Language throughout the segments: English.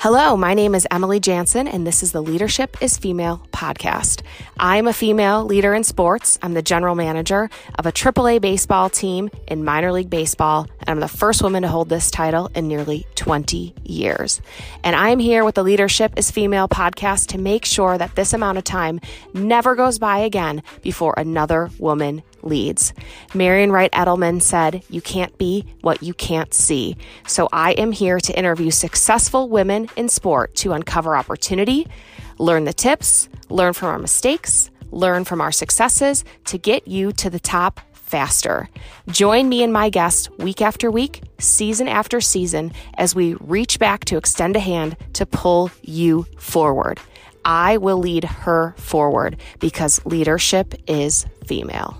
Hello, my name is Emily Jaenson, and this is the Leadership is Female podcast. I'm a female leader in sports. I'm the general manager of a AAA baseball team in minor league baseball, and I'm the first woman to hold this title in nearly 20 years. And I'm here with the Leadership is Female podcast to make sure that this amount of time never goes by again before another woman leads. Marian Wright Edelman said, You can't be what you can't see. So I am here to interview successful women in sport to uncover opportunity, learn the tips, learn from our mistakes, learn from our successes to get you to the top faster. Join me and my guests week after week, season after season, as we reach back to extend a hand to pull you forward. I will lead her forward because leadership is female.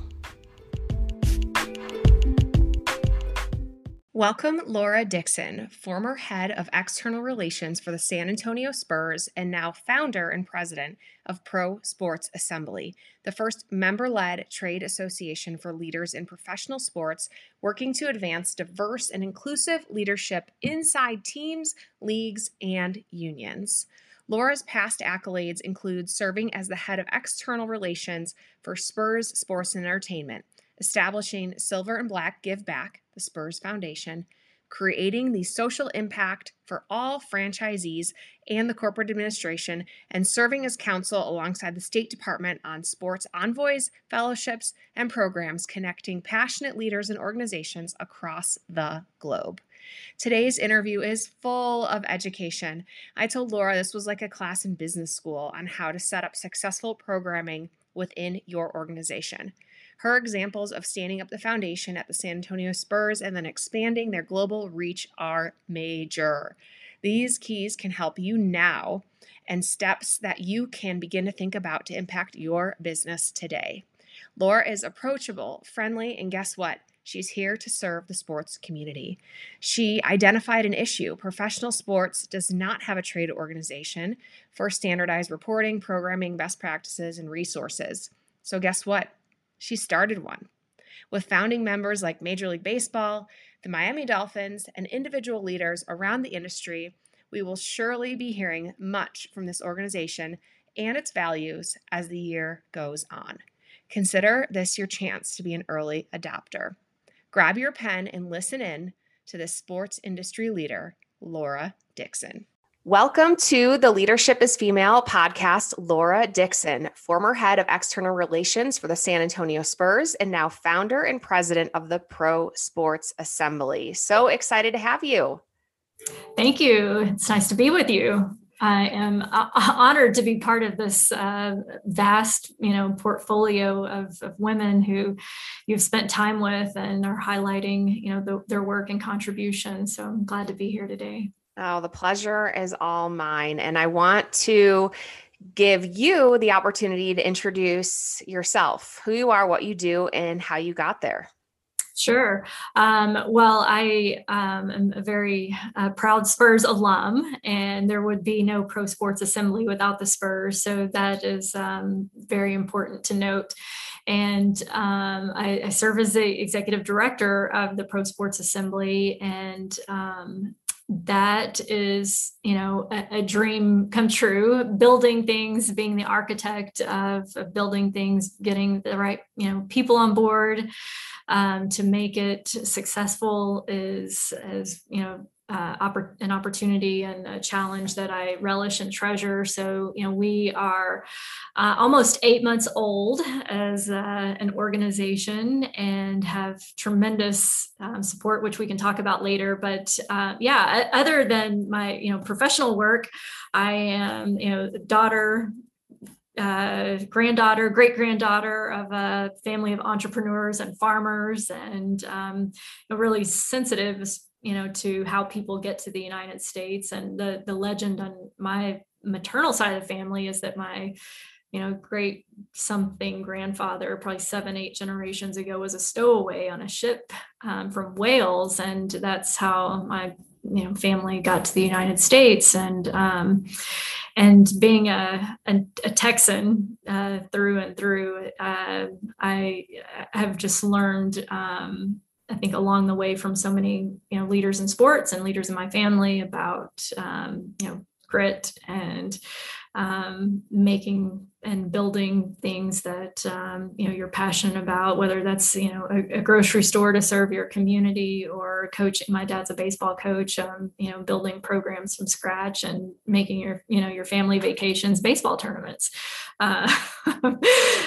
Welcome, Laura Dixon, former head of external relations for the San Antonio Spurs and now founder and president of Pro Sports Assembly, the first member led trade association for leaders in professional sports working to advance diverse and inclusive leadership inside teams, leagues, and unions. Laura's past accolades include serving as the head of external relations for Spurs Sports and Entertainment establishing Silver and Black Give Back, the Spurs Foundation, creating the social impact for all franchisees and the corporate administration, and serving as counsel alongside the State Department on sports envoys, fellowships, and programs connecting passionate leaders and organizations across the globe. Today's interview is full of education. I told Laura this was like a class in business school on how to set up successful programming within your organization. Her examples of standing up the foundation at the San Antonio Spurs and then expanding their global reach are major. These keys can help you now and steps that you can begin to think about to impact your business today. Laura is approachable, friendly, and guess what? She's here to serve the sports community. She identified an issue. Professional sports does not have a trade organization for standardized reporting, programming, best practices, and resources. So, guess what? She started one. With founding members like Major League Baseball, the Miami Dolphins, and individual leaders around the industry, we will surely be hearing much from this organization and its values as the year goes on. Consider this your chance to be an early adopter. Grab your pen and listen in to the sports industry leader, Laura Dixon. Welcome to the Leadership is Female podcast. Laura Dixon, former head of external relations for the San Antonio Spurs and now founder and president of the Pro Sports Assembly. So excited to have you. Thank you. It's nice to be with you. I am uh, honored to be part of this uh, vast, you know, portfolio of, of, women who you've spent time with and are highlighting, you know, the, their work and contribution. So I'm glad to be here today. Oh, the pleasure is all mine. And I want to give you the opportunity to introduce yourself, who you are, what you do, and how you got there. Sure. Um, well, I um, am a very uh, proud Spurs alum, and there would be no pro sports assembly without the Spurs. So that is um, very important to note. And um, I, I, serve as the executive director of the Pro Sports Assembly, and um, that is you know a, a, dream come true building things being the architect of, of, building things getting the right you know people on board um, to make it successful is as you know uh, oppor- an opportunity and a challenge that I relish and treasure. So, you know, we are uh, almost eight months old as uh, an organization and have tremendous um, support, which we can talk about later. But uh, yeah, other than my, you know, professional work, I am, you know, daughter, uh, granddaughter, great granddaughter of a family of entrepreneurs and farmers, and um, really sensitive you know to how people get to the united states. And the the legend on my maternal side of the family is that my you know great something grandfather probably seven eight generations ago was a stowaway on a ship um, from wales. And that's how my you know family got to the united states. And um, and being a, a, a texan uh, through and through uh, i have just learned um, I think along the way from so many you know leaders in sports and leaders in my family about um, you know grit and um, making and building things that um, you know you're passionate about whether that's you know a, a, grocery store to serve your community or coaching my dad's a baseball coach um, you know building programs from scratch and making your you know your family vacations baseball tournaments. Uh,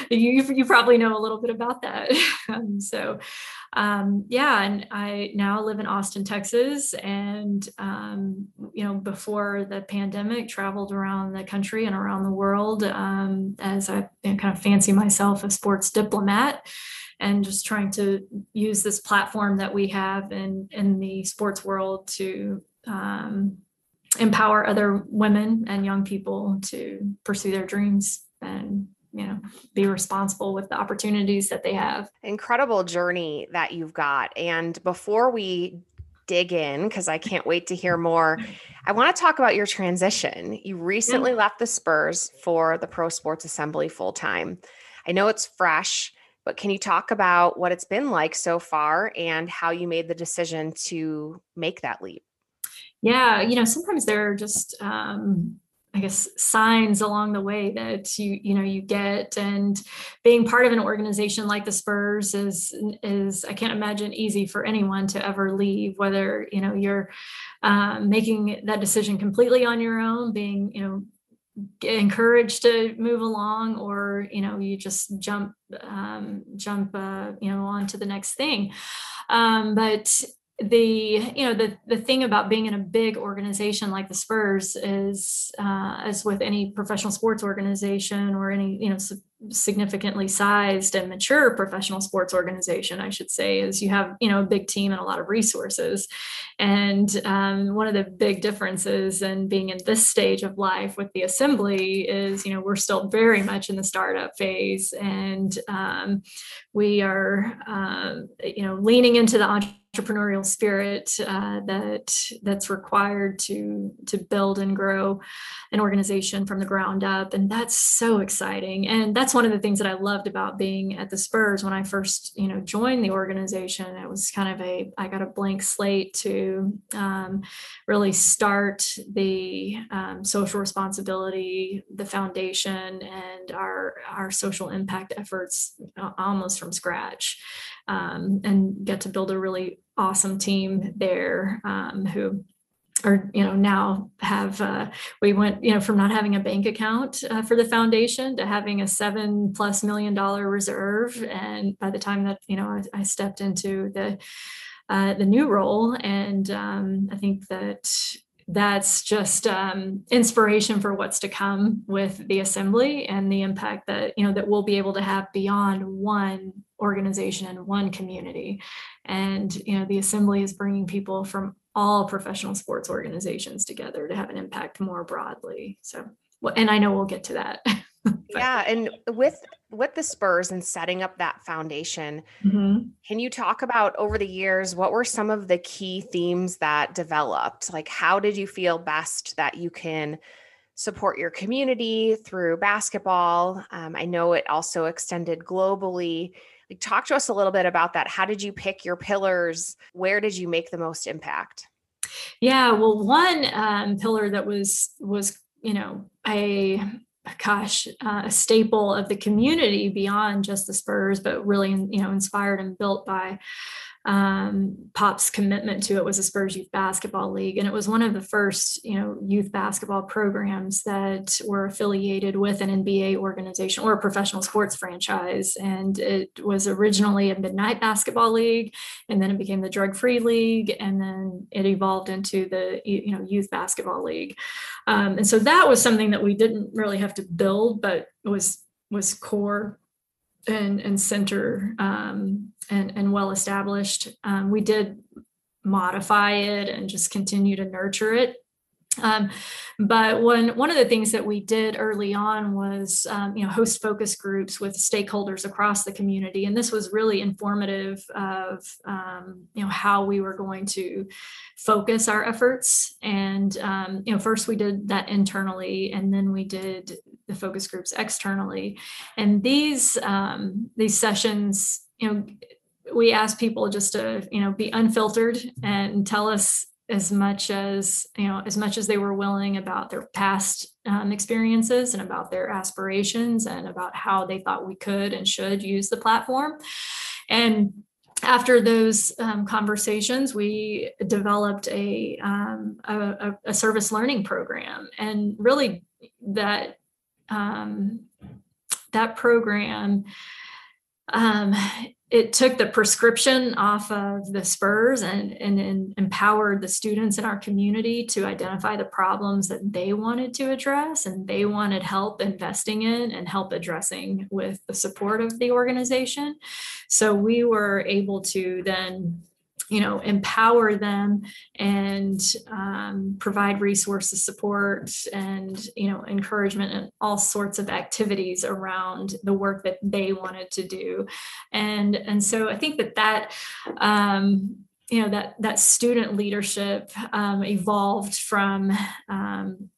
you, you probably know a little bit about that. Um, so um, yeah, and I now live in Austin, Texas, and um, you know, before the pandemic, traveled around the country and around the world um, as I kind of fancy myself a sports diplomat, and just trying to use this platform that we have in in the sports world to um, empower other women and young people to pursue their dreams and you know be responsible with the opportunities that they have. Incredible journey that you've got. And before we dig in because i can't wait to hear more. I want to talk about your transition. You recently left the spurs for the pro sports assembly full time. I know it's fresh but can you talk about what it's been like so far and how you made the decision to make that leap? Yeah you know sometimes there are just um, I guess signs along the way that you you know you get. And being part of an organization like the Spurs is is I can't imagine easy for anyone to ever leave whether you know you're um, making that decision completely on your own being you know encouraged to move along or you know you just jump um, jump uh, you know on to the next thing. Um, but the you know the the thing about being in a big organization like the Spurs is uh, as with any professional sports organization or any you know significantly sized and mature professional sports organization i should say is you have you know a big team and a lot of resources. And um, one of the big differences in being in this stage of life with the assembly is you know we're still very much in the startup phase and um, we are um, you know leaning into the entrepreneurial spirit uh, that that's required to to build and grow an organization from the ground up. And that's so exciting. And that's one of the things that i loved about being at the spurs when i first you know joined the organization. It was kind of a i got a blank slate to um, really start the um, social responsibility the foundation and our our social impact efforts uh, almost from scratch um, and get to build a really awesome team there um, who are you know now have uh, we went you know from not having a bank account uh, for the foundation to having a seven plus million dollar reserve. And by the time that you know i, I stepped into the uh, the new role and um, i think that that's just um, inspiration for what's to come with the assembly and the impact that you know that we'll be able to have beyond one organization and one community. And you know the assembly is bringing people from all professional sports organizations together to have an impact more broadly. So and i know we'll get to that yeah and with with the spurs and setting up that foundation mm-hmm. can you talk about over the years what were some of the key themes that developed? Like how did you feel best that you can support your community through basketball? Um, i know it also extended globally. Like talk to us a little bit about that. How did you pick your pillars? Where did you make the most impact? Yeah well one um, pillar that was was you know a gosh, uh, a staple of the community beyond just the Spurs, but really, you know, inspired and built by um, Pop's commitment to it was a Spurs Youth Basketball League, and it was one of the first, you know, youth basketball programs that were affiliated with an NBA organization or a professional sports franchise. And it was originally a midnight basketball league, and then it became the Drug Free League, and then it evolved into the you know youth basketball league. Um, and so that was something that we didn't really have to build, but was was core and and center um, and and well established. Um, we did modify it and just continue to nurture it um, but one one of the things that we did early on was um, you know host focus groups with stakeholders across the community, and this was really informative of um, you know how we were going to focus our efforts. And um, you know first we did that internally, and then we did the focus groups externally. And these um, these sessions, you know we asked people just to you know be unfiltered and tell us as much as you know as much as they were willing about their past um, experiences and about their aspirations and about how they thought we could and should use the platform and after those um, conversations, we developed a, um, a, a, service learning program, and really that um, that program um, it took the prescription off of the spurs and, and, and, empowered the students in our community to identify the problems that they wanted to address and they wanted help investing in and help addressing with the support of the organization. So we were able to then you know empower them and um, provide resources support and you know encouragement and all sorts of activities around the work that they wanted to do. And and so i think that that um, you know that that student leadership um, evolved from um,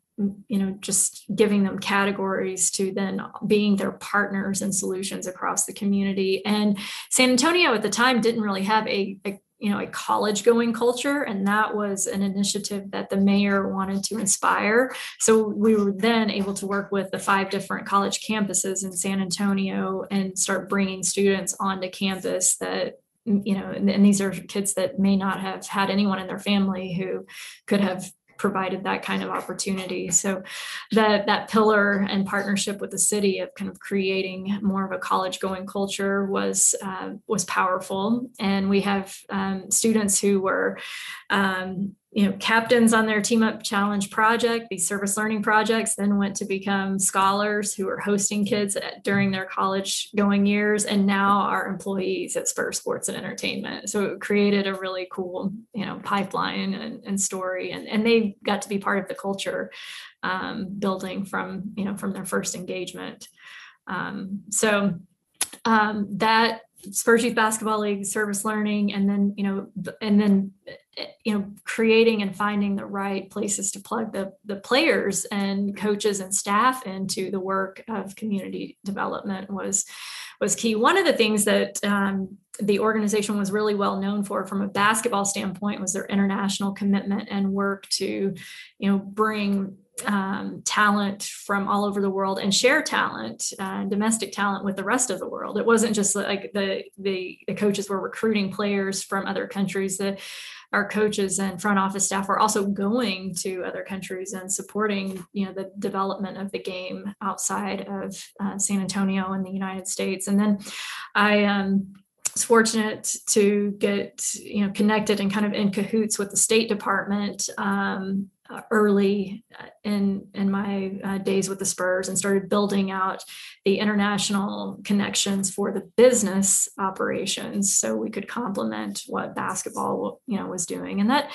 you know just giving them categories to then being their partners and solutions across the community. And san antonio at the time didn't really have a, a you know a college going culture and that was an initiative that the mayor wanted to inspire. So we were then able to work with the five different college campuses in san antonio and start bringing students onto campus that you know and, and these are kids that may not have had anyone in their family who could have provided that kind of opportunity. So that that pillar and partnership with the city of kind of creating more of a college going culture was uh, was powerful. And we have um, students who were um, you know captains on their team up challenge project these service learning projects then went to become scholars who are hosting kids at, during their college going years and now are employees at spur sports and entertainment. So it created a really cool you know pipeline and, and story and, and they got to be part of the culture um, building from you know from their first engagement. Um, so um, that Spurs Youth Basketball League, service learning, and then you know, and then you know, creating and finding the right places to plug the the players and coaches and staff into the work of community development was was key. One of the things that um, the organization was really well known for from a basketball standpoint was their international commitment and work to, you know, bring um, talent from all over the world and share talent, uh, domestic talent with the rest of the world. It wasn't just like the, the, the coaches were recruiting players from other countries. The our coaches and front office staff are also going to other countries and supporting you know the development of the game outside of uh, San Antonio in the United States. And then I um, was fortunate to get you know connected and kind of in cahoots with the State Department um, uh, early uh, in in my uh, days with the Spurs and started building out the international connections for the business operations so we could complement what basketball you know was doing. And that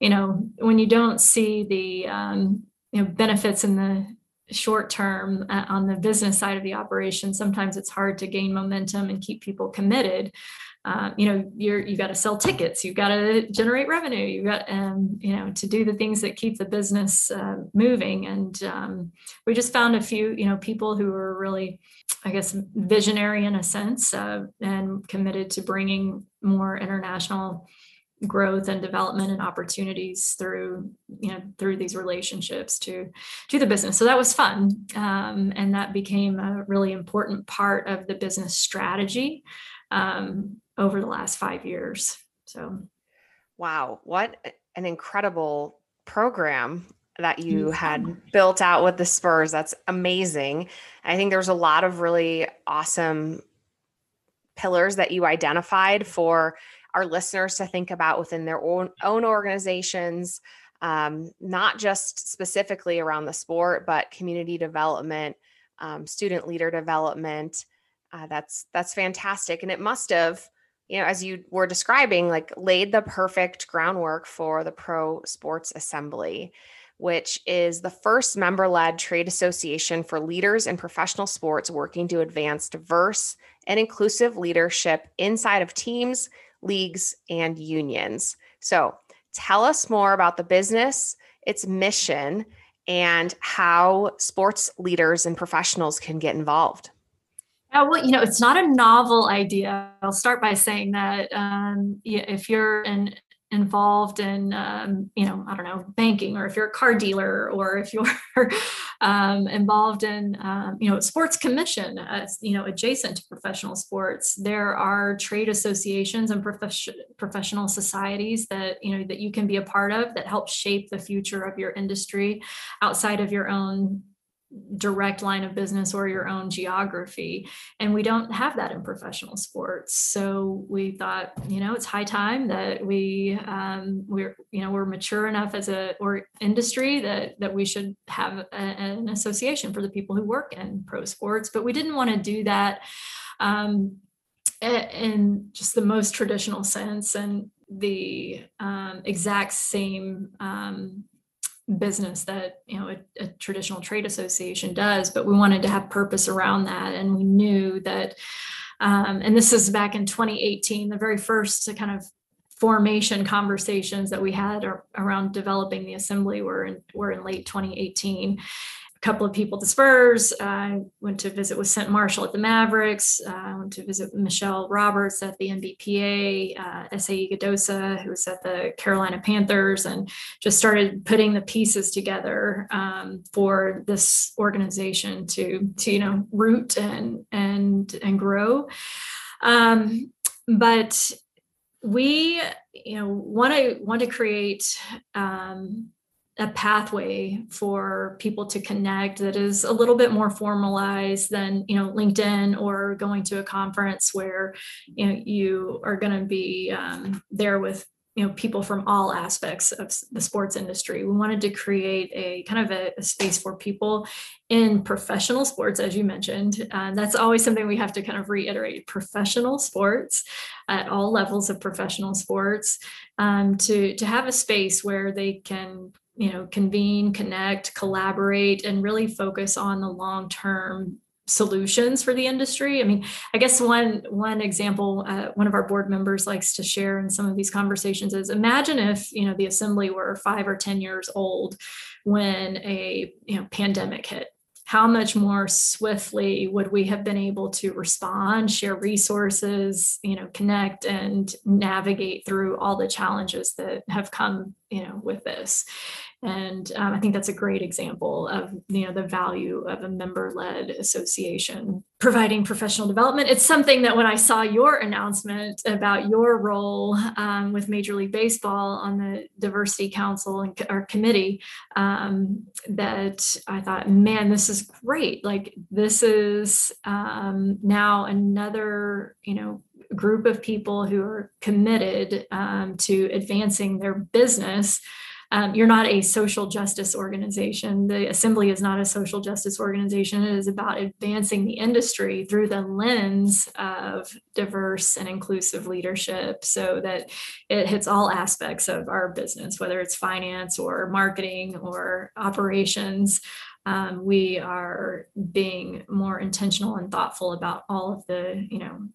you know when you don't see the um, you know benefits in the short term uh, on the business side of the operation sometimes it's hard to gain momentum and keep people committed um, you know you're you got to sell tickets you've got to generate revenue you've got um, you know to do the things that keep the business uh, moving. And um, we just found a few you know people who were really i guess visionary in a sense uh, and committed to bringing more international growth and development and opportunities through you know through these relationships to to the business. So that was fun. Um, and that became a really important part of the business strategy. Um, over the last five years so. Wow what an incredible program that you had built out with the spurs that's amazing. I think there's a lot of really awesome pillars that you identified for our listeners to think about within their own, own organizations, um, not just specifically around the sport, but community development, um, student leader development. Uh, that's that's fantastic, and it must have, you know, as you were describing, like laid the perfect groundwork for the Pro Sports Assembly which is the first member led trade association for leaders in professional sports working to advance diverse and inclusive leadership inside of teams, leagues, and unions. So, tell us more about the business, its mission, and how sports leaders and professionals can get involved. Uh, well, you know, it's not a novel idea. I'll start by saying that um, if you're an involved in um, you know i don't know banking or if you're a car dealer or if you're um, involved in um, you know sports commission uh, you know adjacent to professional sports there are trade associations and prof- professional societies that you know that you can be a part of that help shape the future of your industry outside of your own direct line of business or your own geography and we don't have that in professional sports. So we thought you know it's high time that we um, we're you know we're mature enough as a or industry that that we should have a, an association for the people who work in pro sports but we didn't want to do that um, in just the most traditional sense and the um, exact same um, business that you know a, a, traditional trade association does but we wanted to have purpose around that. And we knew that um, and this is back in 2018 the very first kind of formation conversations that we had around developing the assembly were in, were in late 2018 a couple of people at the Spurs. I went to visit with Cynt Marshall at the Mavericks. I went to visit Michele Roberts at the NBPA, uh, S.A. Iguodala, who was at the Carolina Panthers, and just started putting the pieces together um, for this organization to, to you know root and and and grow. Um, but we you know want to want to create um, a pathway for people to connect that is a little bit more formalized than you know linkedin or going to a conference where you know you are going to be um, there with you know people from all aspects of the sports industry. We wanted to create a kind of a, a space for people in professional sports as you mentioned. Uh, that's always something we have to kind of reiterate professional sports at all levels of professional sports um, to to have a space where they can you know convene connect collaborate and really focus on the long term solutions for the industry. I mean i guess one one example uh, one of our board members likes to share in some of these conversations is imagine if you know the assembly were five or ten years old when a you know pandemic hit. How much more swiftly would we have been able to respond share resources you know connect and navigate through all the challenges that have come you know with this and um, I think that's a great example of you know the value of a member-led association providing professional development. It's something that when I saw your announcement about your role um, with Major League Baseball on the Diversity Council and or committee, um, that I thought, man, this is great. Like this is um, now another you know group of people who are committed um, to advancing their business um, you're not a social justice organization. The assembly is not a social justice organization. It is about advancing the industry through the lens of diverse and inclusive leadership so that it hits all aspects of our business, whether it's finance or marketing or operations. Um, we are being more intentional and thoughtful about all of the, you know,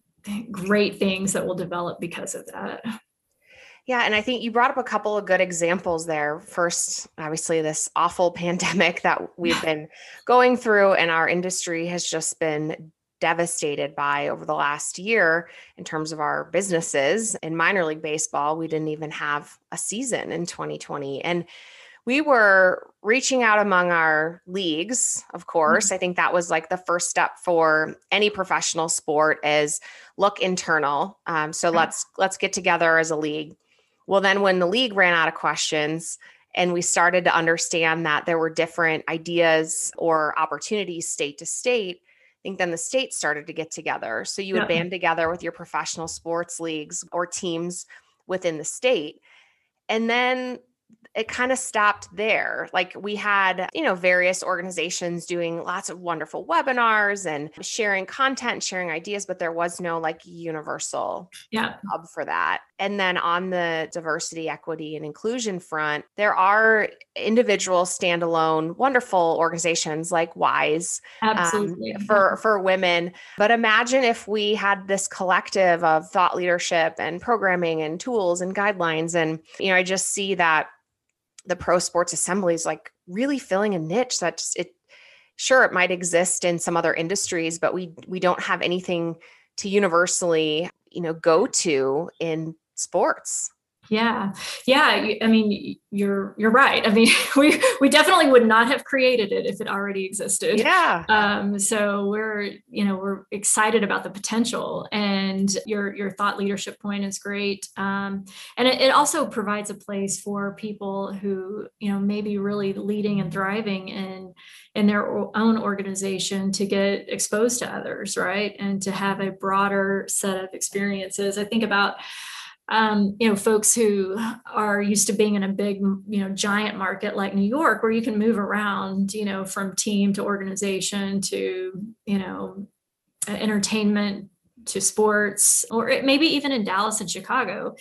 great things that will develop because of that. Yeah, and I think you brought up a couple of good examples there. First, obviously, this awful pandemic that we've been going through, and our industry has just been devastated by over the last year in terms of our businesses. In minor league baseball, we didn't even have a season in 2020. And we were reaching out among our leagues of course mm-hmm. i think that was like the first step for any professional sport is look internal um, so let's let's get together as a league well, then when the league ran out of questions, and we started to understand that there were different ideas or opportunities state to state, I think then the states started to get together. So you would yeah. band together with your professional sports leagues or teams within the state. And then it kind of stopped there. Like we had, you know, various organizations doing lots of wonderful webinars and sharing content, sharing ideas, but there was no like universal yeah. hub for that. And then on the diversity, equity, and inclusion front, there are individual standalone wonderful organizations like WISE um, for, for women. But imagine if we had this collective of thought leadership and programming and tools and guidelines. And, you know, I just see that the pro sports assemblies like really filling a niche that it sure it might exist in some other industries, but we we don't have anything to universally, you know, go to in sports. Yeah. Yeah, I mean you're you're right. I mean we we definitely would not have created it if it already existed. Yeah. Um so we're you know we're excited about the potential and your your thought leadership point is great. Um and it, it also provides a place for people who you know maybe really leading and thriving in in their own organization to get exposed to others, right? And to have a broader set of experiences. I think about um, you know, folks who are used to being in a big, you know, giant market like New York, where you can move around, you know, from team to organization to, you know, entertainment to sports, or maybe even in Dallas and Chicago.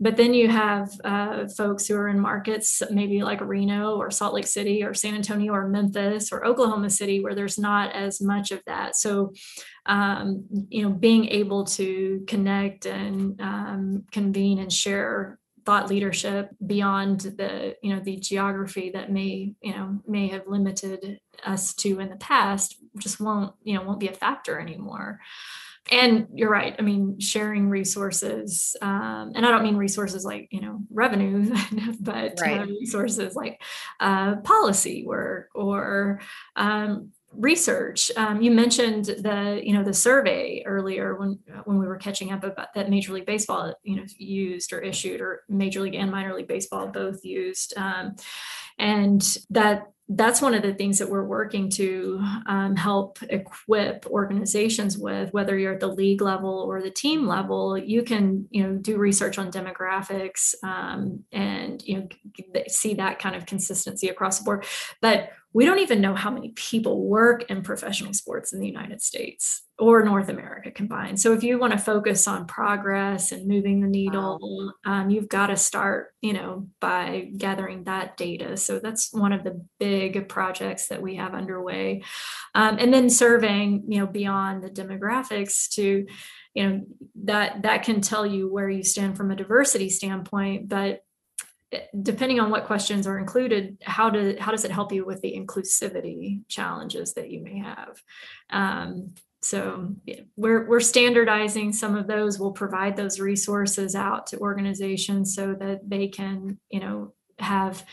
But then you have uh, folks who are in markets maybe like Reno or Salt Lake City or San Antonio or Memphis or Oklahoma City where there's not as much of that. So, um, you know, being able to connect and um, convene and share thought leadership beyond the you know the geography that may you know may have limited us to in the past just won't you know won't be a factor anymore and you're right. I mean sharing resources um, and i don't mean resources like you know revenue but right. uh, resources like uh, policy work or um, research. Um, you mentioned the you know the survey earlier when when we were catching up about that major league baseball you know used or issued or major league and minor league baseball both used. Um, and that that's one of the things that we're working to um, help equip organizations with whether you're at the league level or the team level you can you know do research on demographics um, and you know see that kind of consistency across the board. But we don't even know how many people work in professional sports in the United States or North America combined. So if you want to focus on progress and moving the needle, um, you've got to start, you know, by gathering that data. So that's one of the big projects that we have underway, um, and then surveying, you know, beyond the demographics to, you know, that that can tell you where you stand from a diversity standpoint, but depending on what questions are included how do how does it help you with the inclusivity challenges that you may have? Um, so we're we're standardizing some of those. We'll provide those resources out to organizations so that they can you know have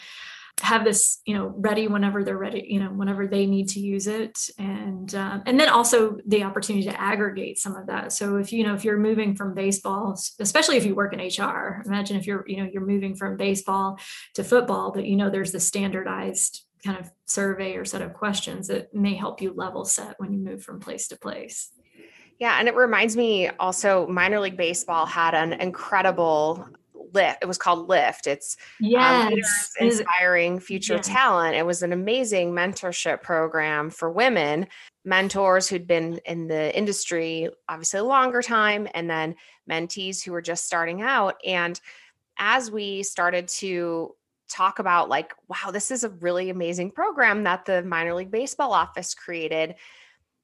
have this you know ready whenever they're ready you know whenever they need to use it. And um, and then also the opportunity to aggregate some of that. So if you know if you're moving from baseball especially if you work in hr imagine if you're you know you're moving from baseball to football but you know there's the standardized kind of survey or set of questions that may help you level set when you move from place to place. Yeah, and it reminds me also minor league baseball had an incredible lift it was called lift it's um, yes. Um, inspiring future talent it was an amazing mentorship program for women mentors who'd been in the industry obviously a longer time and then mentees who were just starting out and as we started to talk about like wow this is a really amazing program that the minor league baseball office created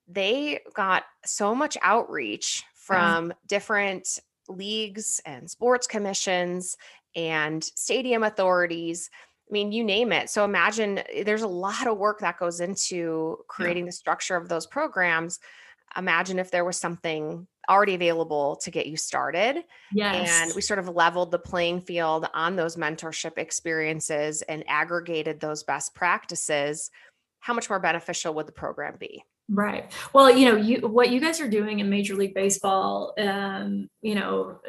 they got so much outreach from yeah. different leagues and sports commissions and stadium authorities. I mean, you name it. So imagine eh, there's a lot of work that goes into creating yeah. the structure of those programs. Imagine if there was something already available to get you started. Yes. And we sort of leveled the playing field on those mentorship experiences and aggregated those best practices. How much more beneficial would the program be? Right. Well, you know, you what you guys are doing in Major League Baseball, um, you know,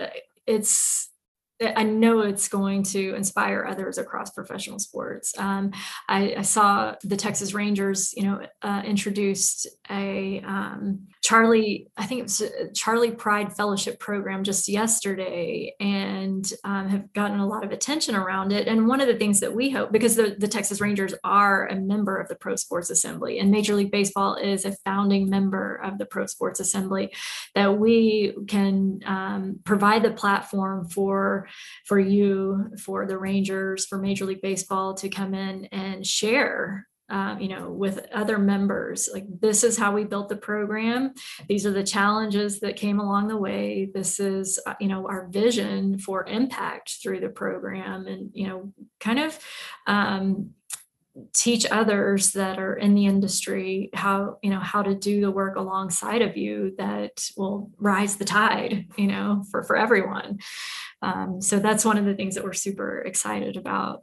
it's I know it's going to inspire others across professional sports. Um, I, I, saw the Texas Rangers, you know, uh, introduced a um, Charlie, I think it was Charley Pride Fellowship program just yesterday, and um, have gotten a lot of attention around it. And one of the things that we hope, because the, the Texas Rangers are a member of the Pro Sports Assembly, and Major League Baseball is a founding member of the Pro Sports Assembly, that we can um, provide the platform for for you, for the Rangers, for Major League Baseball to come in and share um, you know, with other members. Like, this is how we built the program. These are the challenges that came along the way. This is, uh, you know, our vision for impact through the program, and you know, kind of um, teach others that are in the industry how you know how to do the work alongside of you that will rise the tide you know for for everyone um, so that's one of the things that we're super excited about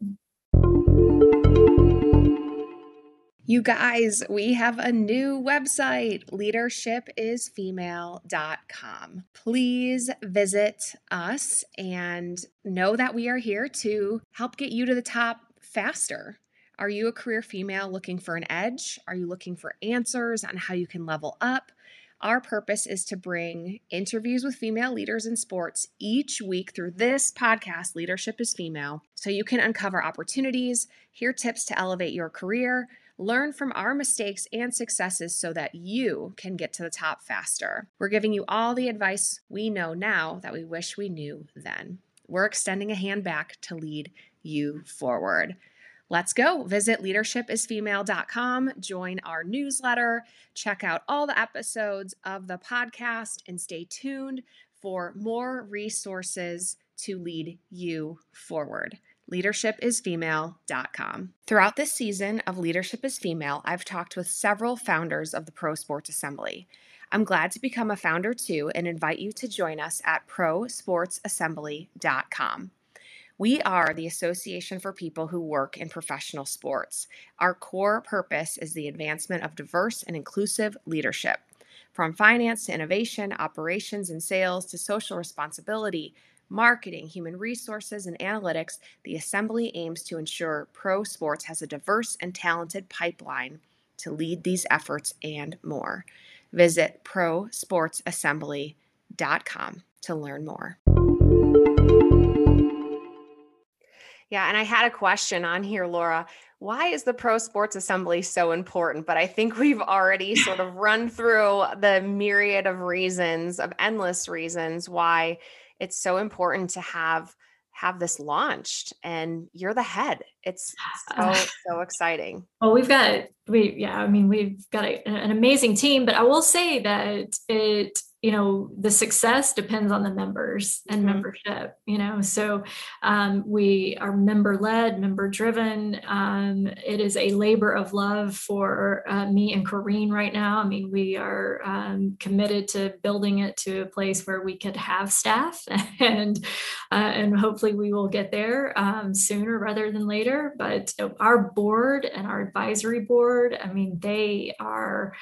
you guys, we have a new website, leadership.isfemale.com. Please visit us and know that we are here to help get you to the top faster. Are you a career female looking for an edge? Are you looking for answers on how you can level up? Our purpose is to bring interviews with female leaders in sports each week through this podcast, Leadership is Female, so you can uncover opportunities, hear tips to elevate your career Learn from our mistakes and successes so that you can get to the top faster. We're giving you all the advice we know now that we wish we knew then. We're extending a hand back to lead you forward. Let's go. Visit leadership.isfemale.com, join our newsletter, check out all the episodes of the podcast, and stay tuned for more resources to lead you forward leadership.isfemale.com. Throughout this season of Leadership is Female, I've talked with several founders of the Pro Sports Assembly. I'm glad to become a founder too and invite you to join us at prosportsassembly.com. We are the association for people who work in professional sports. Our core purpose is the advancement of diverse and inclusive leadership. From finance to innovation, operations and sales to social responsibility, marketing, human resources, and analytics, the Assembly aims to ensure pro sports has a diverse and talented pipeline to lead these efforts and more. Visit prosportsassembly.com to learn more. Yeah, and I had a question on here, Laura. Why is the Pro Sports Assembly so important? But I think we've already sort of run through the myriad of reasons, of endless reasons why it's so important to have have this launched and you're the head it's so so exciting well we've got we yeah i mean we've got a, an amazing team but i will say that it you know the success depends on the members and mm-hmm. membership you know so um, we are member led member driven um, it is a labor of love for uh, me and Corrine right now. I mean we are um, committed to building it to a place where we could have staff and uh, and hopefully we will get there um, sooner rather than later. But our board and our advisory board i mean they are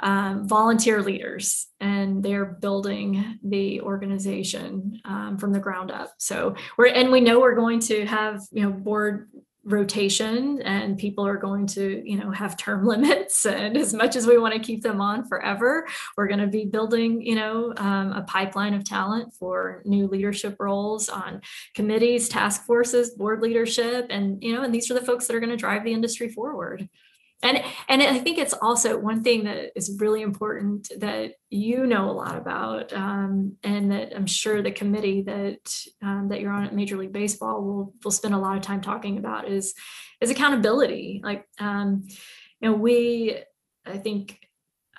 um, volunteer leaders and they're building the organization um, from the ground up. So we're and we know we're going to have you know board rotation and people are going to you know have term limits. And as much as we want to keep them on forever we're going to be building you know um, a pipeline of talent for new leadership roles on committees task forces board leadership and you know and these are the folks that are going to drive the industry forward and and i think it's also one thing that is really important that you know a lot about um, and that i'm sure the committee that um, that you're on at major league baseball will will spend a lot of time talking about is is accountability. Like um, you know we i think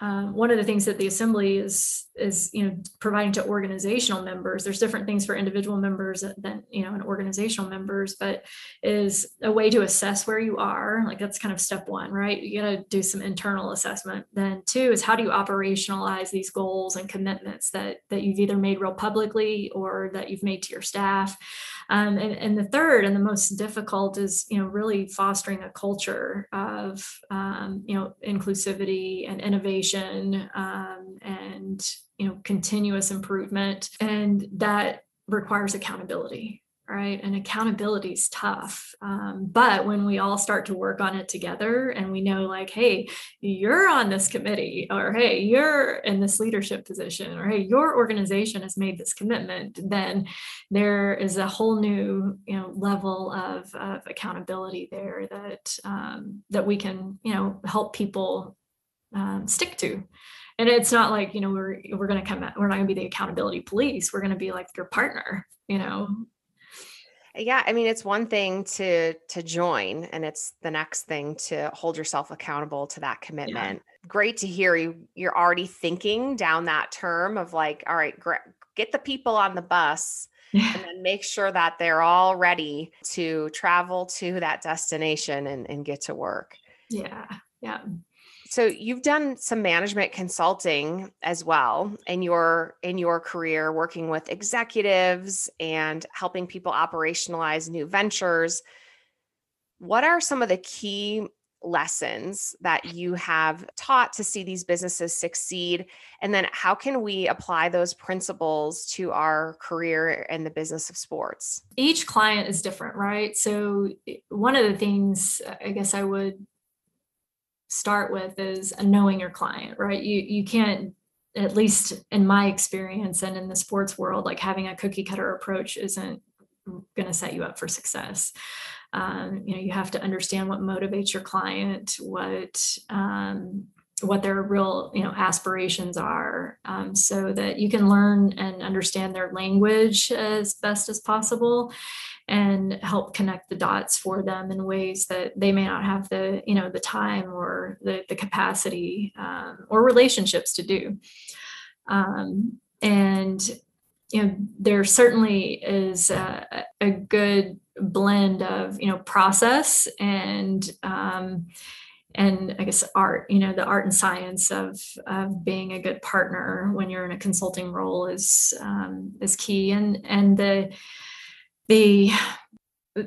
um, one of the things that the assembly is is you know providing to organizational members. There's different things for individual members than you know and organizational members but is a way to assess where you are. Like that's kind of step one right? You got to do some internal assessment. Then two is how do you operationalize these goals and commitments that that you've either made real publicly or that you've made to your staff? Um, and, and the third and the most difficult is you know really fostering a culture of um, you know inclusivity and innovation um, and you know continuous improvement and that requires accountability right? And accountability is tough um, but when we all start to work on it together and we know like hey you're on this committee or hey you're in this leadership position or hey your organization has made this commitment then there is a whole new you know level of, of accountability there that um, that we can you know help people um, stick to and it's not like you know we're we're going to come we're not going to be the accountability police we're going to be like your partner you know yeah i mean it's one thing to to join and it's the next thing to hold yourself accountable to that commitment yeah. great to hear you you're already thinking down that term of like all right get the people on the bus and then make sure that they're all ready to travel to that destination and, and get to work. Yeah. Yeah. So you've done some management consulting as well in your in your career working with executives and helping people operationalize new ventures. What are some of the key lessons that you have taught to see these businesses succeed? And then how can we apply those principles to our career in the business of sports? Each client is different right? So eh, one of the things i guess i would start with is knowing your client, right? You you can't at least in my experience and in the sports world, like having a cookie cutter approach isn't going to set you up for success. Um, you know, you have to understand what motivates your client, what um, what their real you know aspirations are, um, so that you can learn and understand their language as best as possible, and help connect the dots for them in ways that they may not have the you know the time or the, the capacity um, or relationships to do. Um, and you know there certainly is a, a, good blend of you know process and um, and I guess art, you know, the art and science of, of being a good partner when you're in a consulting role is um, is key, and and the the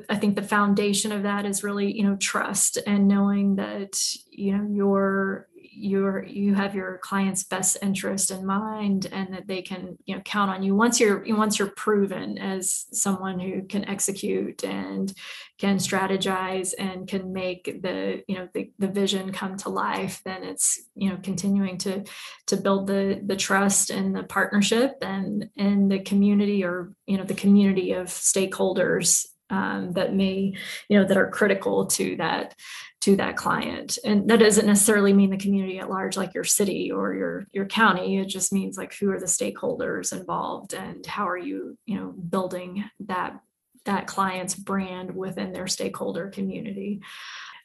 I think the foundation of that is really, you know, trust and knowing that, you know, you're you're you have your client's best interest in mind and that they can, you know, count on you once you're once you're proven as someone who can execute and can strategize and can make the, you know, the, the vision come to life, then it's, you know, continuing to to build the the trust and the partnership and and the community or, you know, the community of stakeholders um, that may you know that are critical to that to that client. And that doesn't necessarily mean the community at large like your city or your your county. It just means like who are the stakeholders involved and how are you you know building that that client's brand within their stakeholder community.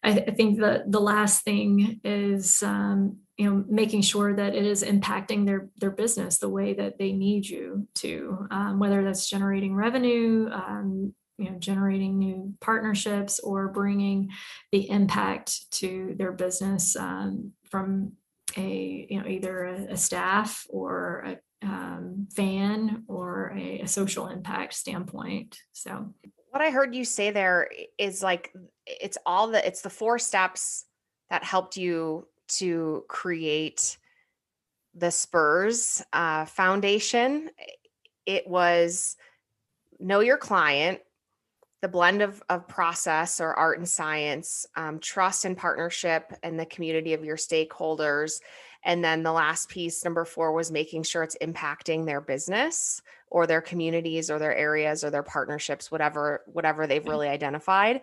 I, th- I think the the last thing is um, you know making sure that it is impacting their their business the way that they need you to um, whether that's generating revenue um, you know generating new partnerships or bringing the impact to their business um, from a you know either a, a staff or a um, fan or a, a social impact standpoint so. What i heard you say there is like it's all the it's the four steps that helped you to create the spurs uh, foundation. It was know your client the blend of, of process or art and science, um, trust and partnership, and the community of your stakeholders. And then the last piece, number four, was making sure it's impacting their business or their communities or their areas or their partnerships, whatever, whatever they've really identified.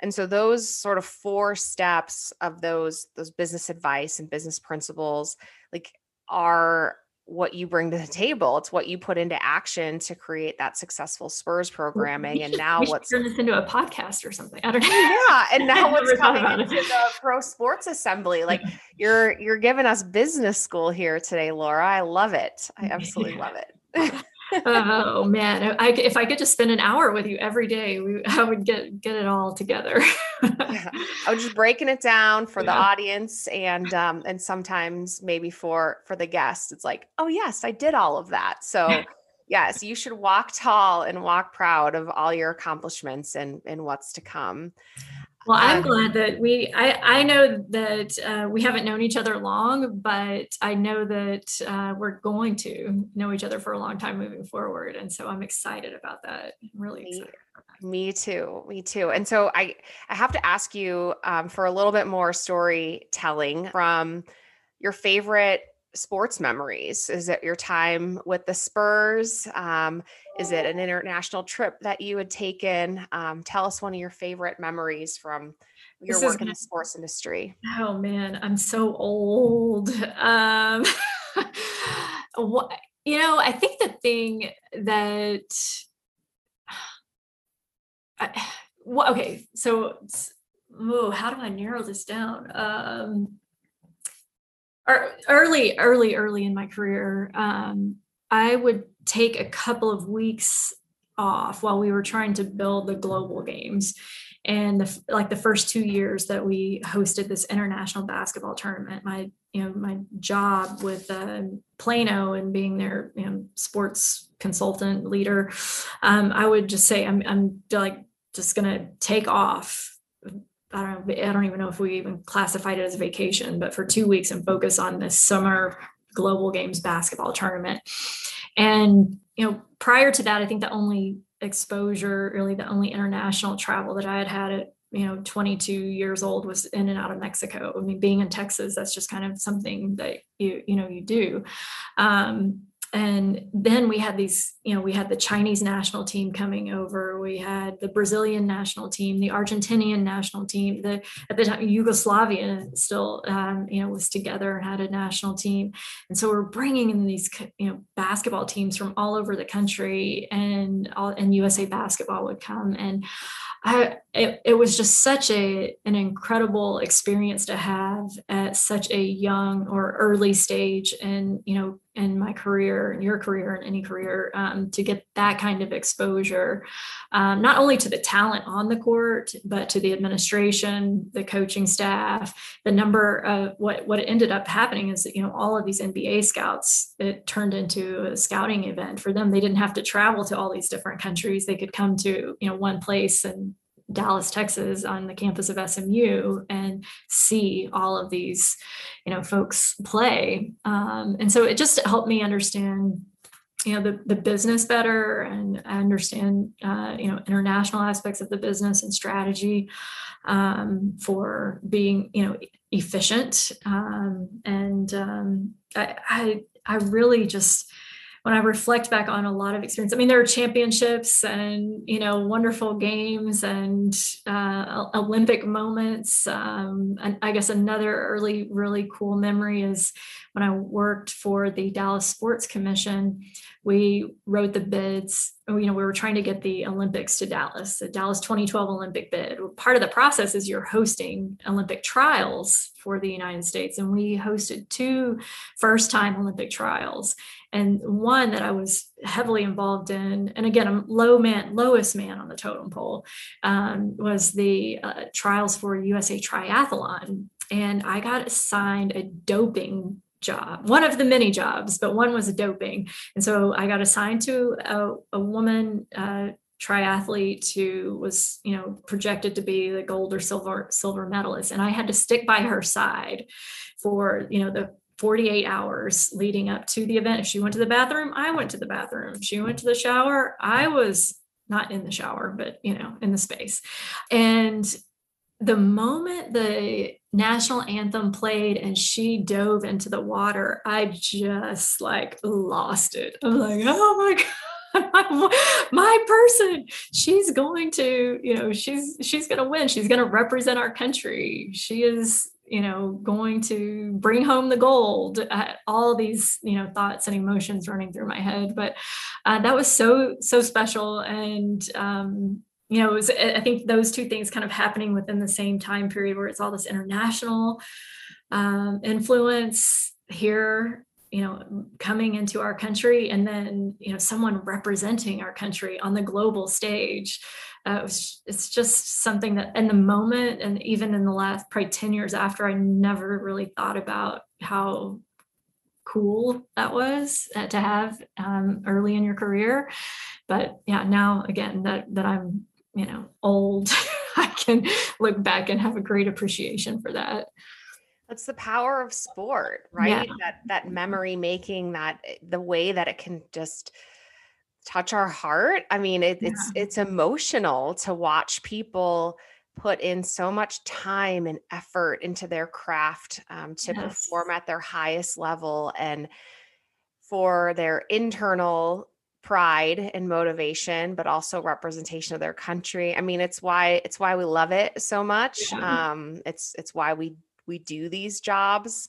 And so those sort of four steps of those those business advice and business principles like are what you bring to the table. It's what you put into action to create that successful Spurs programming. And now what's turn this into a podcast or something. I don't know. Yeah. And now what's coming into it. the pro sports assembly. Like you're you're giving us business school here today, Laura. I love it. I absolutely love it. Oh man, I, if I could just spend an hour with you every day, we, I would get get it all together. yeah. I was just breaking it down for yeah. the audience, and um, and sometimes maybe for for the guests, it's like, oh yes, I did all of that. So yes, you should walk tall and walk proud of all your accomplishments and and what's to come. Well, I'm glad that we, I, I know that uh, we haven't known each other long, but I know that uh, we're going to know each other for a long time moving forward. And so I'm excited about that. I'm really excited. Me too. Me too. And so I, I have to ask you um, for a little bit more storytelling from your favorite sports memories? Is it your time with the Spurs? Um, is it an international trip that you had taken? Um, tell us one of your favorite memories from your this work in the sports industry. Oh man, I'm so old. Um, what, you know, I think the thing that, I, well, okay, so, oh, how do I narrow this down? Um, early, early, early in my career, um, I would take a couple of weeks off while we were trying to build the global games. And the, like the first two years that we hosted this international basketball tournament my you know my job with uh, plano and being their you know sports consultant leader um, i would just say i'm, I'm like just gonna take off I don't know, I don't even know if we even classified it as a vacation, but for two weeks and focus on this summer global games basketball tournament. And you know, prior to that, I think the only exposure, really the only international travel that I had had at you know 22 years old was in and out of Mexico. I mean, being in Texas, that's just kind of something that you you know you do. Um, and then we had these you know we had the chinese national team coming over. We had the brazilian national team the argentinian national team the at the time yugoslavia still um, you know was together and had a national team. And so we're bringing in these you know basketball teams from all over the country and all and usa basketball would come. And I it, it was just such a an incredible experience to have at such a young or early stage and you know in my career in your career in any career um, to get that kind of exposure um, not only to the talent on the court but to the administration the coaching staff the number of what what ended up happening is that you know all of these nba scouts it turned into a scouting event for them. They didn't have to travel to all these different countries. They could come to you know one place and Dallas, Texas, on the campus of SMU and see all of these, you know, folks play. Um, and so it just helped me understand, you know, the, the business better and I understand, uh, you know, international aspects of the business and strategy um, for being, you know, efficient. Um, and um, I, I, I really just when I reflect back on a lot of experience, I mean, there are championships and, you know, wonderful games and uh, Olympic moments. Um, and I guess another early, really cool memory is when I worked for the Dallas Sports Commission, we wrote the bids. You know, we were trying to get the Olympics to Dallas, the Dallas 2012 Olympic bid. Part of the process is you're hosting Olympic trials for the United States. And we hosted two first time Olympic trials and one that I was heavily involved in, and again, I'm low man, lowest man on the totem pole, um, was the uh, trials for USA Triathlon, and I got assigned a doping job, one of the many jobs, but one was doping, and so I got assigned to a, a woman. Uh, triathlete who was you know projected to be the gold or silver silver medalist and i had to stick by her side for you know the 48 hours leading up to the event. If she went to the bathroom, I went to the bathroom. She went to the shower, I was not in the shower, but you know, in the space. And the moment the national anthem played and she dove into the water, I just like lost it. I'm like, oh my God. my person she's going to you know she's she's going to win she's going to represent our country she is you know going to bring home the gold uh, all these you know thoughts and emotions running through my head but uh, that was so so special and um, you know it was i think those two things kind of happening within the same time period where it's all this international um, influence here you know coming into our country and then you know someone representing our country on the global stage. Uh, it was, it's just something that in the moment and even in the last probably 10 years after i never really thought about how cool that was uh, to have um, early in your career. But yeah now again that that i'm you know old i can look back and have a great appreciation for that that's the power of sport, right? Yeah. That that memory making, that eh, the way that it can just touch our heart. I mean, it, yeah. it's it's emotional to watch people put in so much time and effort into their craft um, to yes. perform at their highest level and for their internal pride and motivation but also representation of their country i mean it's why it's why we love it so much yeah. um it's it's why we we do these jobs.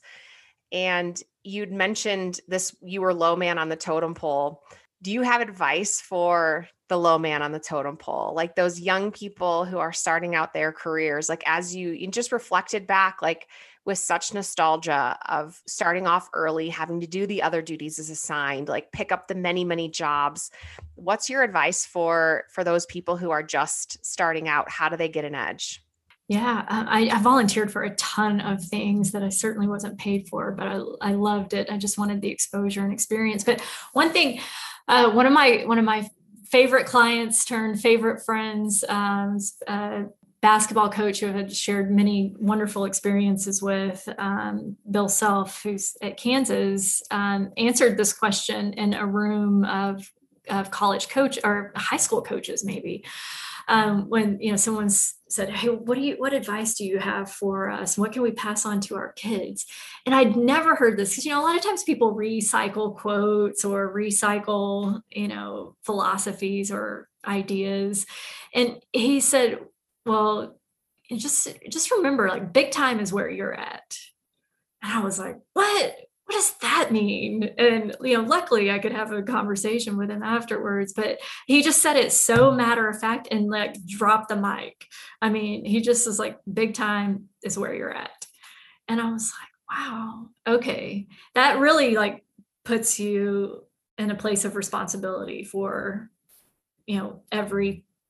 And you'd mentioned this, you were low man on the totem pole. Do you have advice for the low man on the totem pole like those young people who are starting out their careers like as you you just reflected back like with such nostalgia of starting off early having to do the other duties as assigned like pick up the many many jobs what's your advice for for those people who are just starting out how do they get an edge yeah, um, I, I, volunteered for a ton of things that I certainly wasn't paid for, but I, I loved it. I just wanted the exposure and experience. But one thing, uh, one of my one of my favorite clients turned favorite friends, um, uh, basketball coach who had shared many wonderful experiences with, um, Bill Self, who's at Kansas, um, answered this question in a room of of college coach or high school coaches, maybe. Um, when you know someone's said hey what do you what advice do you have for us? What can we pass on to our kids? And i'd never heard this because you know a lot of times people recycle quotes or recycle you know philosophies or ideas. And he said well just just remember like big time is where you're at and i was like what what does that mean? And you know, luckily I could have a conversation with him afterwards, but he just said it so matter of fact and like dropped the mic. I mean, he just is like, big time is where you're at. And I was like, wow, okay. That really like puts you in a place of responsibility for, you know,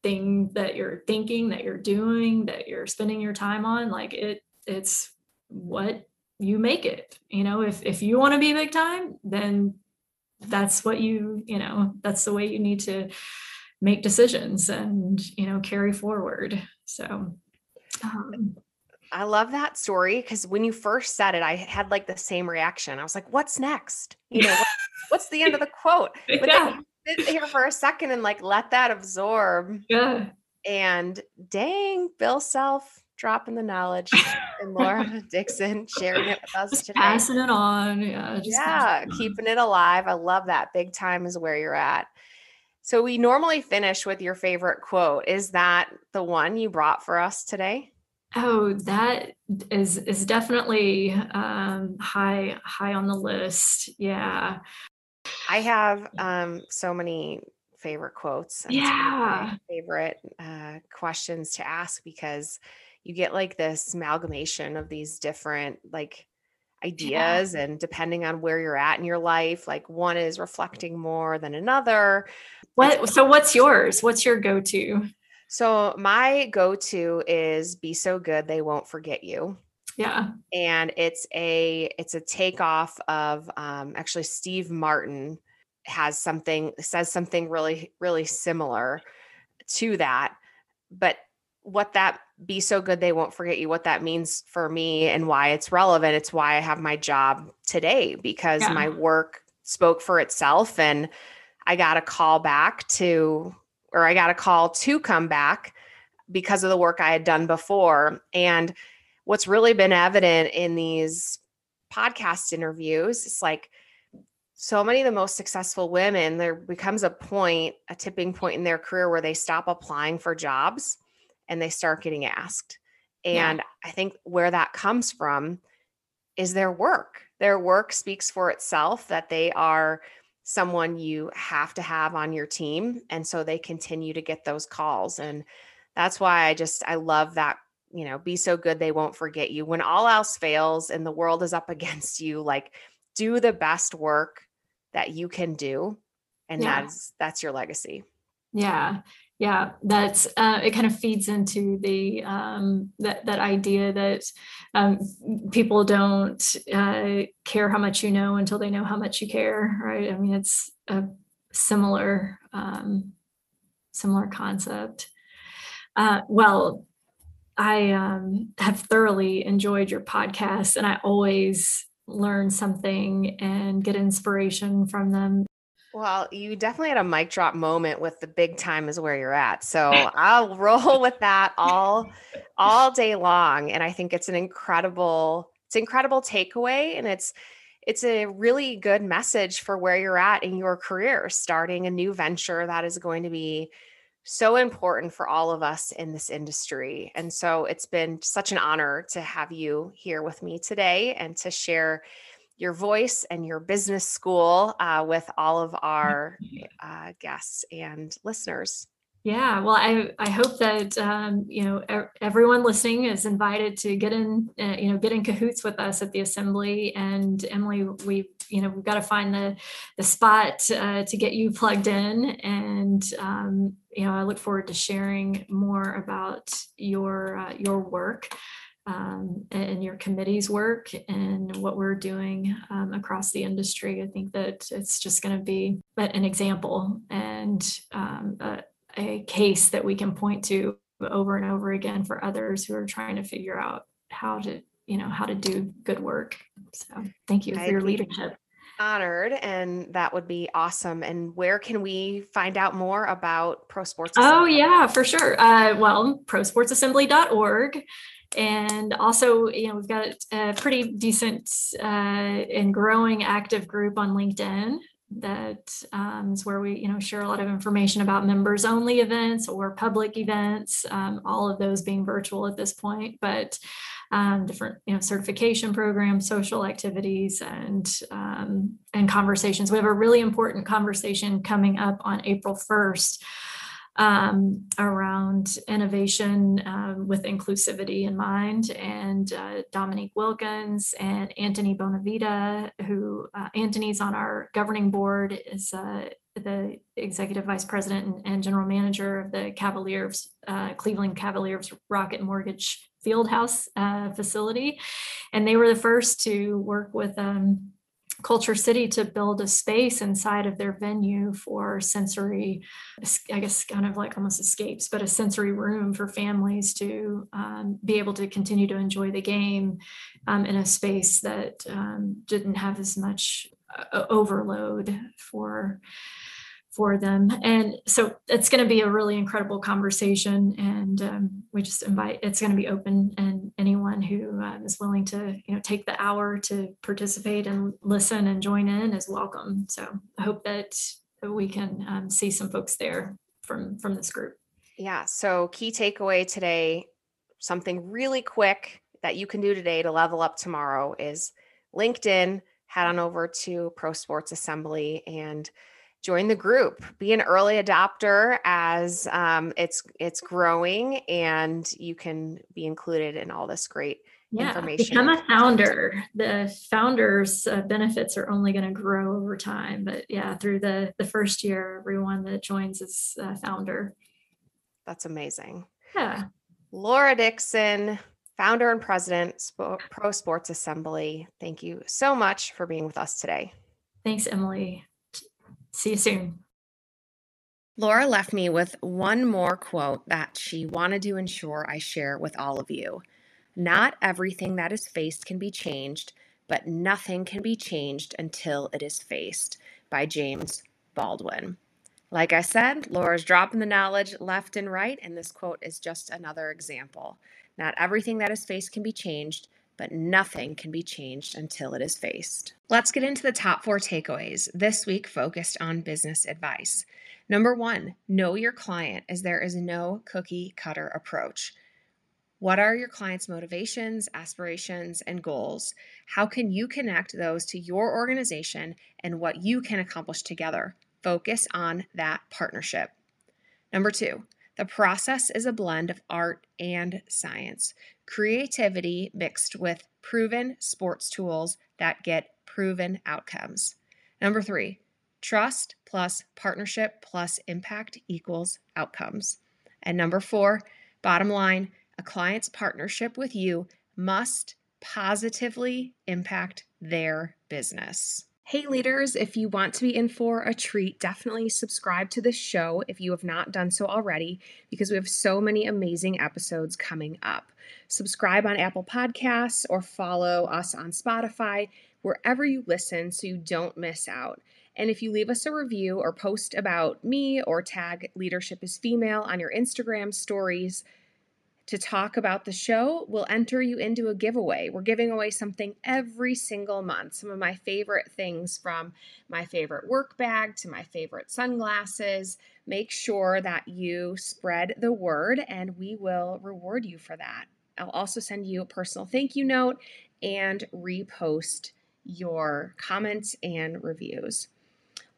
everything that you're thinking, that you're doing, that you're spending your time on. Like it, it's what you make it you know if if you want to be big time then that's what you you know that's the way you need to make decisions and you know carry forward so um, I love that story because when you first said it, I had like the same reaction. I was like, "What's next? You know, what, what's the end of the quote?" But yeah. then sit here for a second and like let that absorb. Yeah. And dang, Bill Self dropping the knowledge and Laura Dixon sharing it with us just today. Passing it on. Yeah. yeah. Keeping it alive. I love that. Big time is where you're at. So we normally finish with your favorite quote. Is that the one you brought for us today? Oh, that is is definitely um, high high on the list. Yeah. I have um, so many favorite quotes. yeah. favorite uh, questions to ask because you get like this amalgamation of these different like ideas yeah. and depending on where you're at in your life like one is reflecting more than another what so what's yours what's your go-to so my go-to is be so good they won't forget you yeah. And it's a it's a takeoff of um actually steve martin has something says something really really similar to that. But what that be so good they won't forget you what that means for me and why it's relevant it's why i have my job today because yeah. my work spoke for itself and i got a call back to or i got a call to come back because of the work i had done before. And what's really been evident in these podcast interviews it's like so many of the most successful women there becomes a point a tipping point in their career where they stop applying for jobs and they start getting asked. And yeah. I think where that comes from is their work. Their work speaks for itself that they are someone you have to have on your team. And so they continue to get those calls. And that's why I just, I love that, you know, be so good they won't forget you. When all else fails and the world is up against you, like do the best work that you can do. And yeah. that's, that's your legacy. Yeah yeah that's uh, it kind of feeds into the um, that that idea that um, people don't uh, care how much you know until they know how much you care right i mean it's a similar um, similar concept uh, well i um, have thoroughly enjoyed your podcast and i always learn something and get inspiration from them well, you definitely had a mic drop moment with the big time is where you're at. So I'll roll with that all all day long. And I think it's an incredible, it's incredible takeaway. And it's it's a really good message for where you're at in your career, starting a new venture that is going to be so important for all of us in this industry. And so it's been such an honor to have you here with me today and to share your voice and your business school uh, with all of our uh, guests and listeners. Yeah, well, I I hope that um, you know everyone listening is invited to get in, uh, you know, get in cahoots with us at the assembly. And Emily, we you know we've got to find the the spot uh, to get you plugged in. And um, you know, I look forward to sharing more about your uh, your work um, and your committee's work and what we're doing um, across the industry. I think that it's just going to be an example and um, a, a case that we can point to over and over again for others who are trying to figure out how to you know how to do good work. So thank you for your leadership. Honored and that would be awesome. And where can we find out more about pro sports assembly? oh yeah for sure. Uh, well prosportsassembly.org and also you know we've got a pretty decent uh, and growing active group on linkedin that um, is where we you know share a lot of information about members only events or public events um, all of those being virtual at this point but um, different you know certification programs social activities and um, and conversations. We have a really important conversation coming up on april 1st um, around innovation um, with inclusivity in mind. And uh, Dominique Wilkins and Anthony Bonavita, who uh, Anthony's on our governing board, is uh, the executive vice president and, and, general manager of the Cavaliers, uh, Cleveland Cavaliers Rocket Mortgage Fieldhouse uh, facility. And they were the first to work with um, KultureCity to build a space inside of their venue for sensory, I guess, kind of like almost escapes, but a sensory room for families to um, be able to continue to enjoy the game um, in a space that um, didn't have as much uh, overload for for them. And so it's going to be a really incredible conversation. And um, we just invite, it's going to be open and anyone who uh, is willing to, you know, take the hour to participate and listen and join in is welcome. So I hope that we can um, see some folks there from, from this group. Yeah. So key takeaway today, something really quick that you can do today to level up tomorrow is LinkedIn, head on over to Pro Sports Assembly and join the group. Be an early adopter as um, it's it's growing and you can be included in all this great yeah, information. become a founder. The founders uh, benefits are only going to grow over time but yeah through the the first year everyone that joins is a founder. That's amazing. Yeah. Laura dixon founder and president pro sports assembly thank you so much for being with us today. Thanks emily See you soon. Laura left me with one more quote that she wanted to ensure I share with all of you. Not everything that is faced can be changed, but nothing can be changed until it is faced by James Baldwin. Like I said, Laura's dropping the knowledge left and right, and this quote is just another example. Not everything that is faced can be changed, but nothing can be changed until it is faced. Let's get into the top four takeaways this week focused on business advice. Number one, know your client as there is no cookie cutter approach. What are your client's motivations, aspirations, and goals? How can you connect those to your organization and what you can accomplish together? Focus on that partnership. Number two, the process is a blend of art and science creativity mixed with proven sports tools that get proven outcomes. Number three, trust plus partnership plus impact equals outcomes. And number four, bottom line, a client's partnership with you must positively impact their business. Hey, leaders, if you want to be in for a treat, definitely subscribe to this show if you have not done so already, because we have so many amazing episodes coming up. Subscribe on Apple Podcasts or follow us on Spotify, wherever you listen, so you don't miss out. And if you leave us a review or post about me or tag Leadership is Female on your Instagram stories, to talk about the show, we'll enter you into a giveaway. We're giving away something every single month. Some of my favorite things from my favorite work bag to my favorite sunglasses. Make sure that you spread the word and we will reward you for that. I'll also send you a personal thank you note and repost your comments and reviews.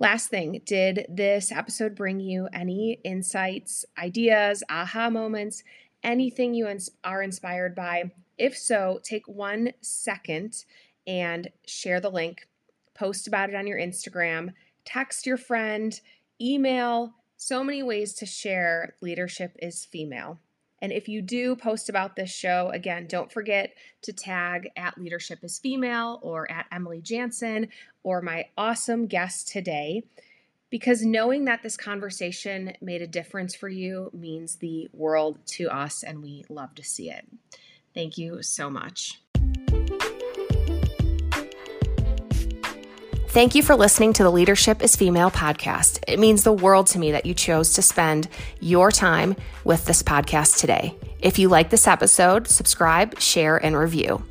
Last thing, did this episode bring you any insights, ideas, aha moments, anything you ins- are inspired by? If so, take one second and share the link, post about it on your Instagram, text your friend, email, so many ways to share leadership is female. And if you do post about this show, again, don't forget to tag at Leadership is Female or at Emily Jaenson or my awesome guest today, because knowing that this conversation made a difference for you means the world to us, and we love to see it. Thank you so much. Thank you for listening to the Leadership is Female podcast. It means the world to me that you chose to spend your time with this podcast today. If you like this episode, subscribe, share, and review.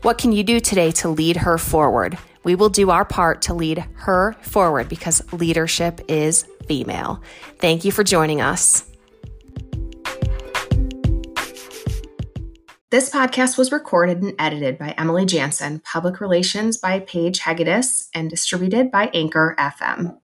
What can you do today to lead her forward? We will do our part to lead her forward because leadership is female. Thank you for joining us. This podcast was recorded and edited by Emily Jaenson, public relations by Paige Hegedus, and distributed by Anchor FM.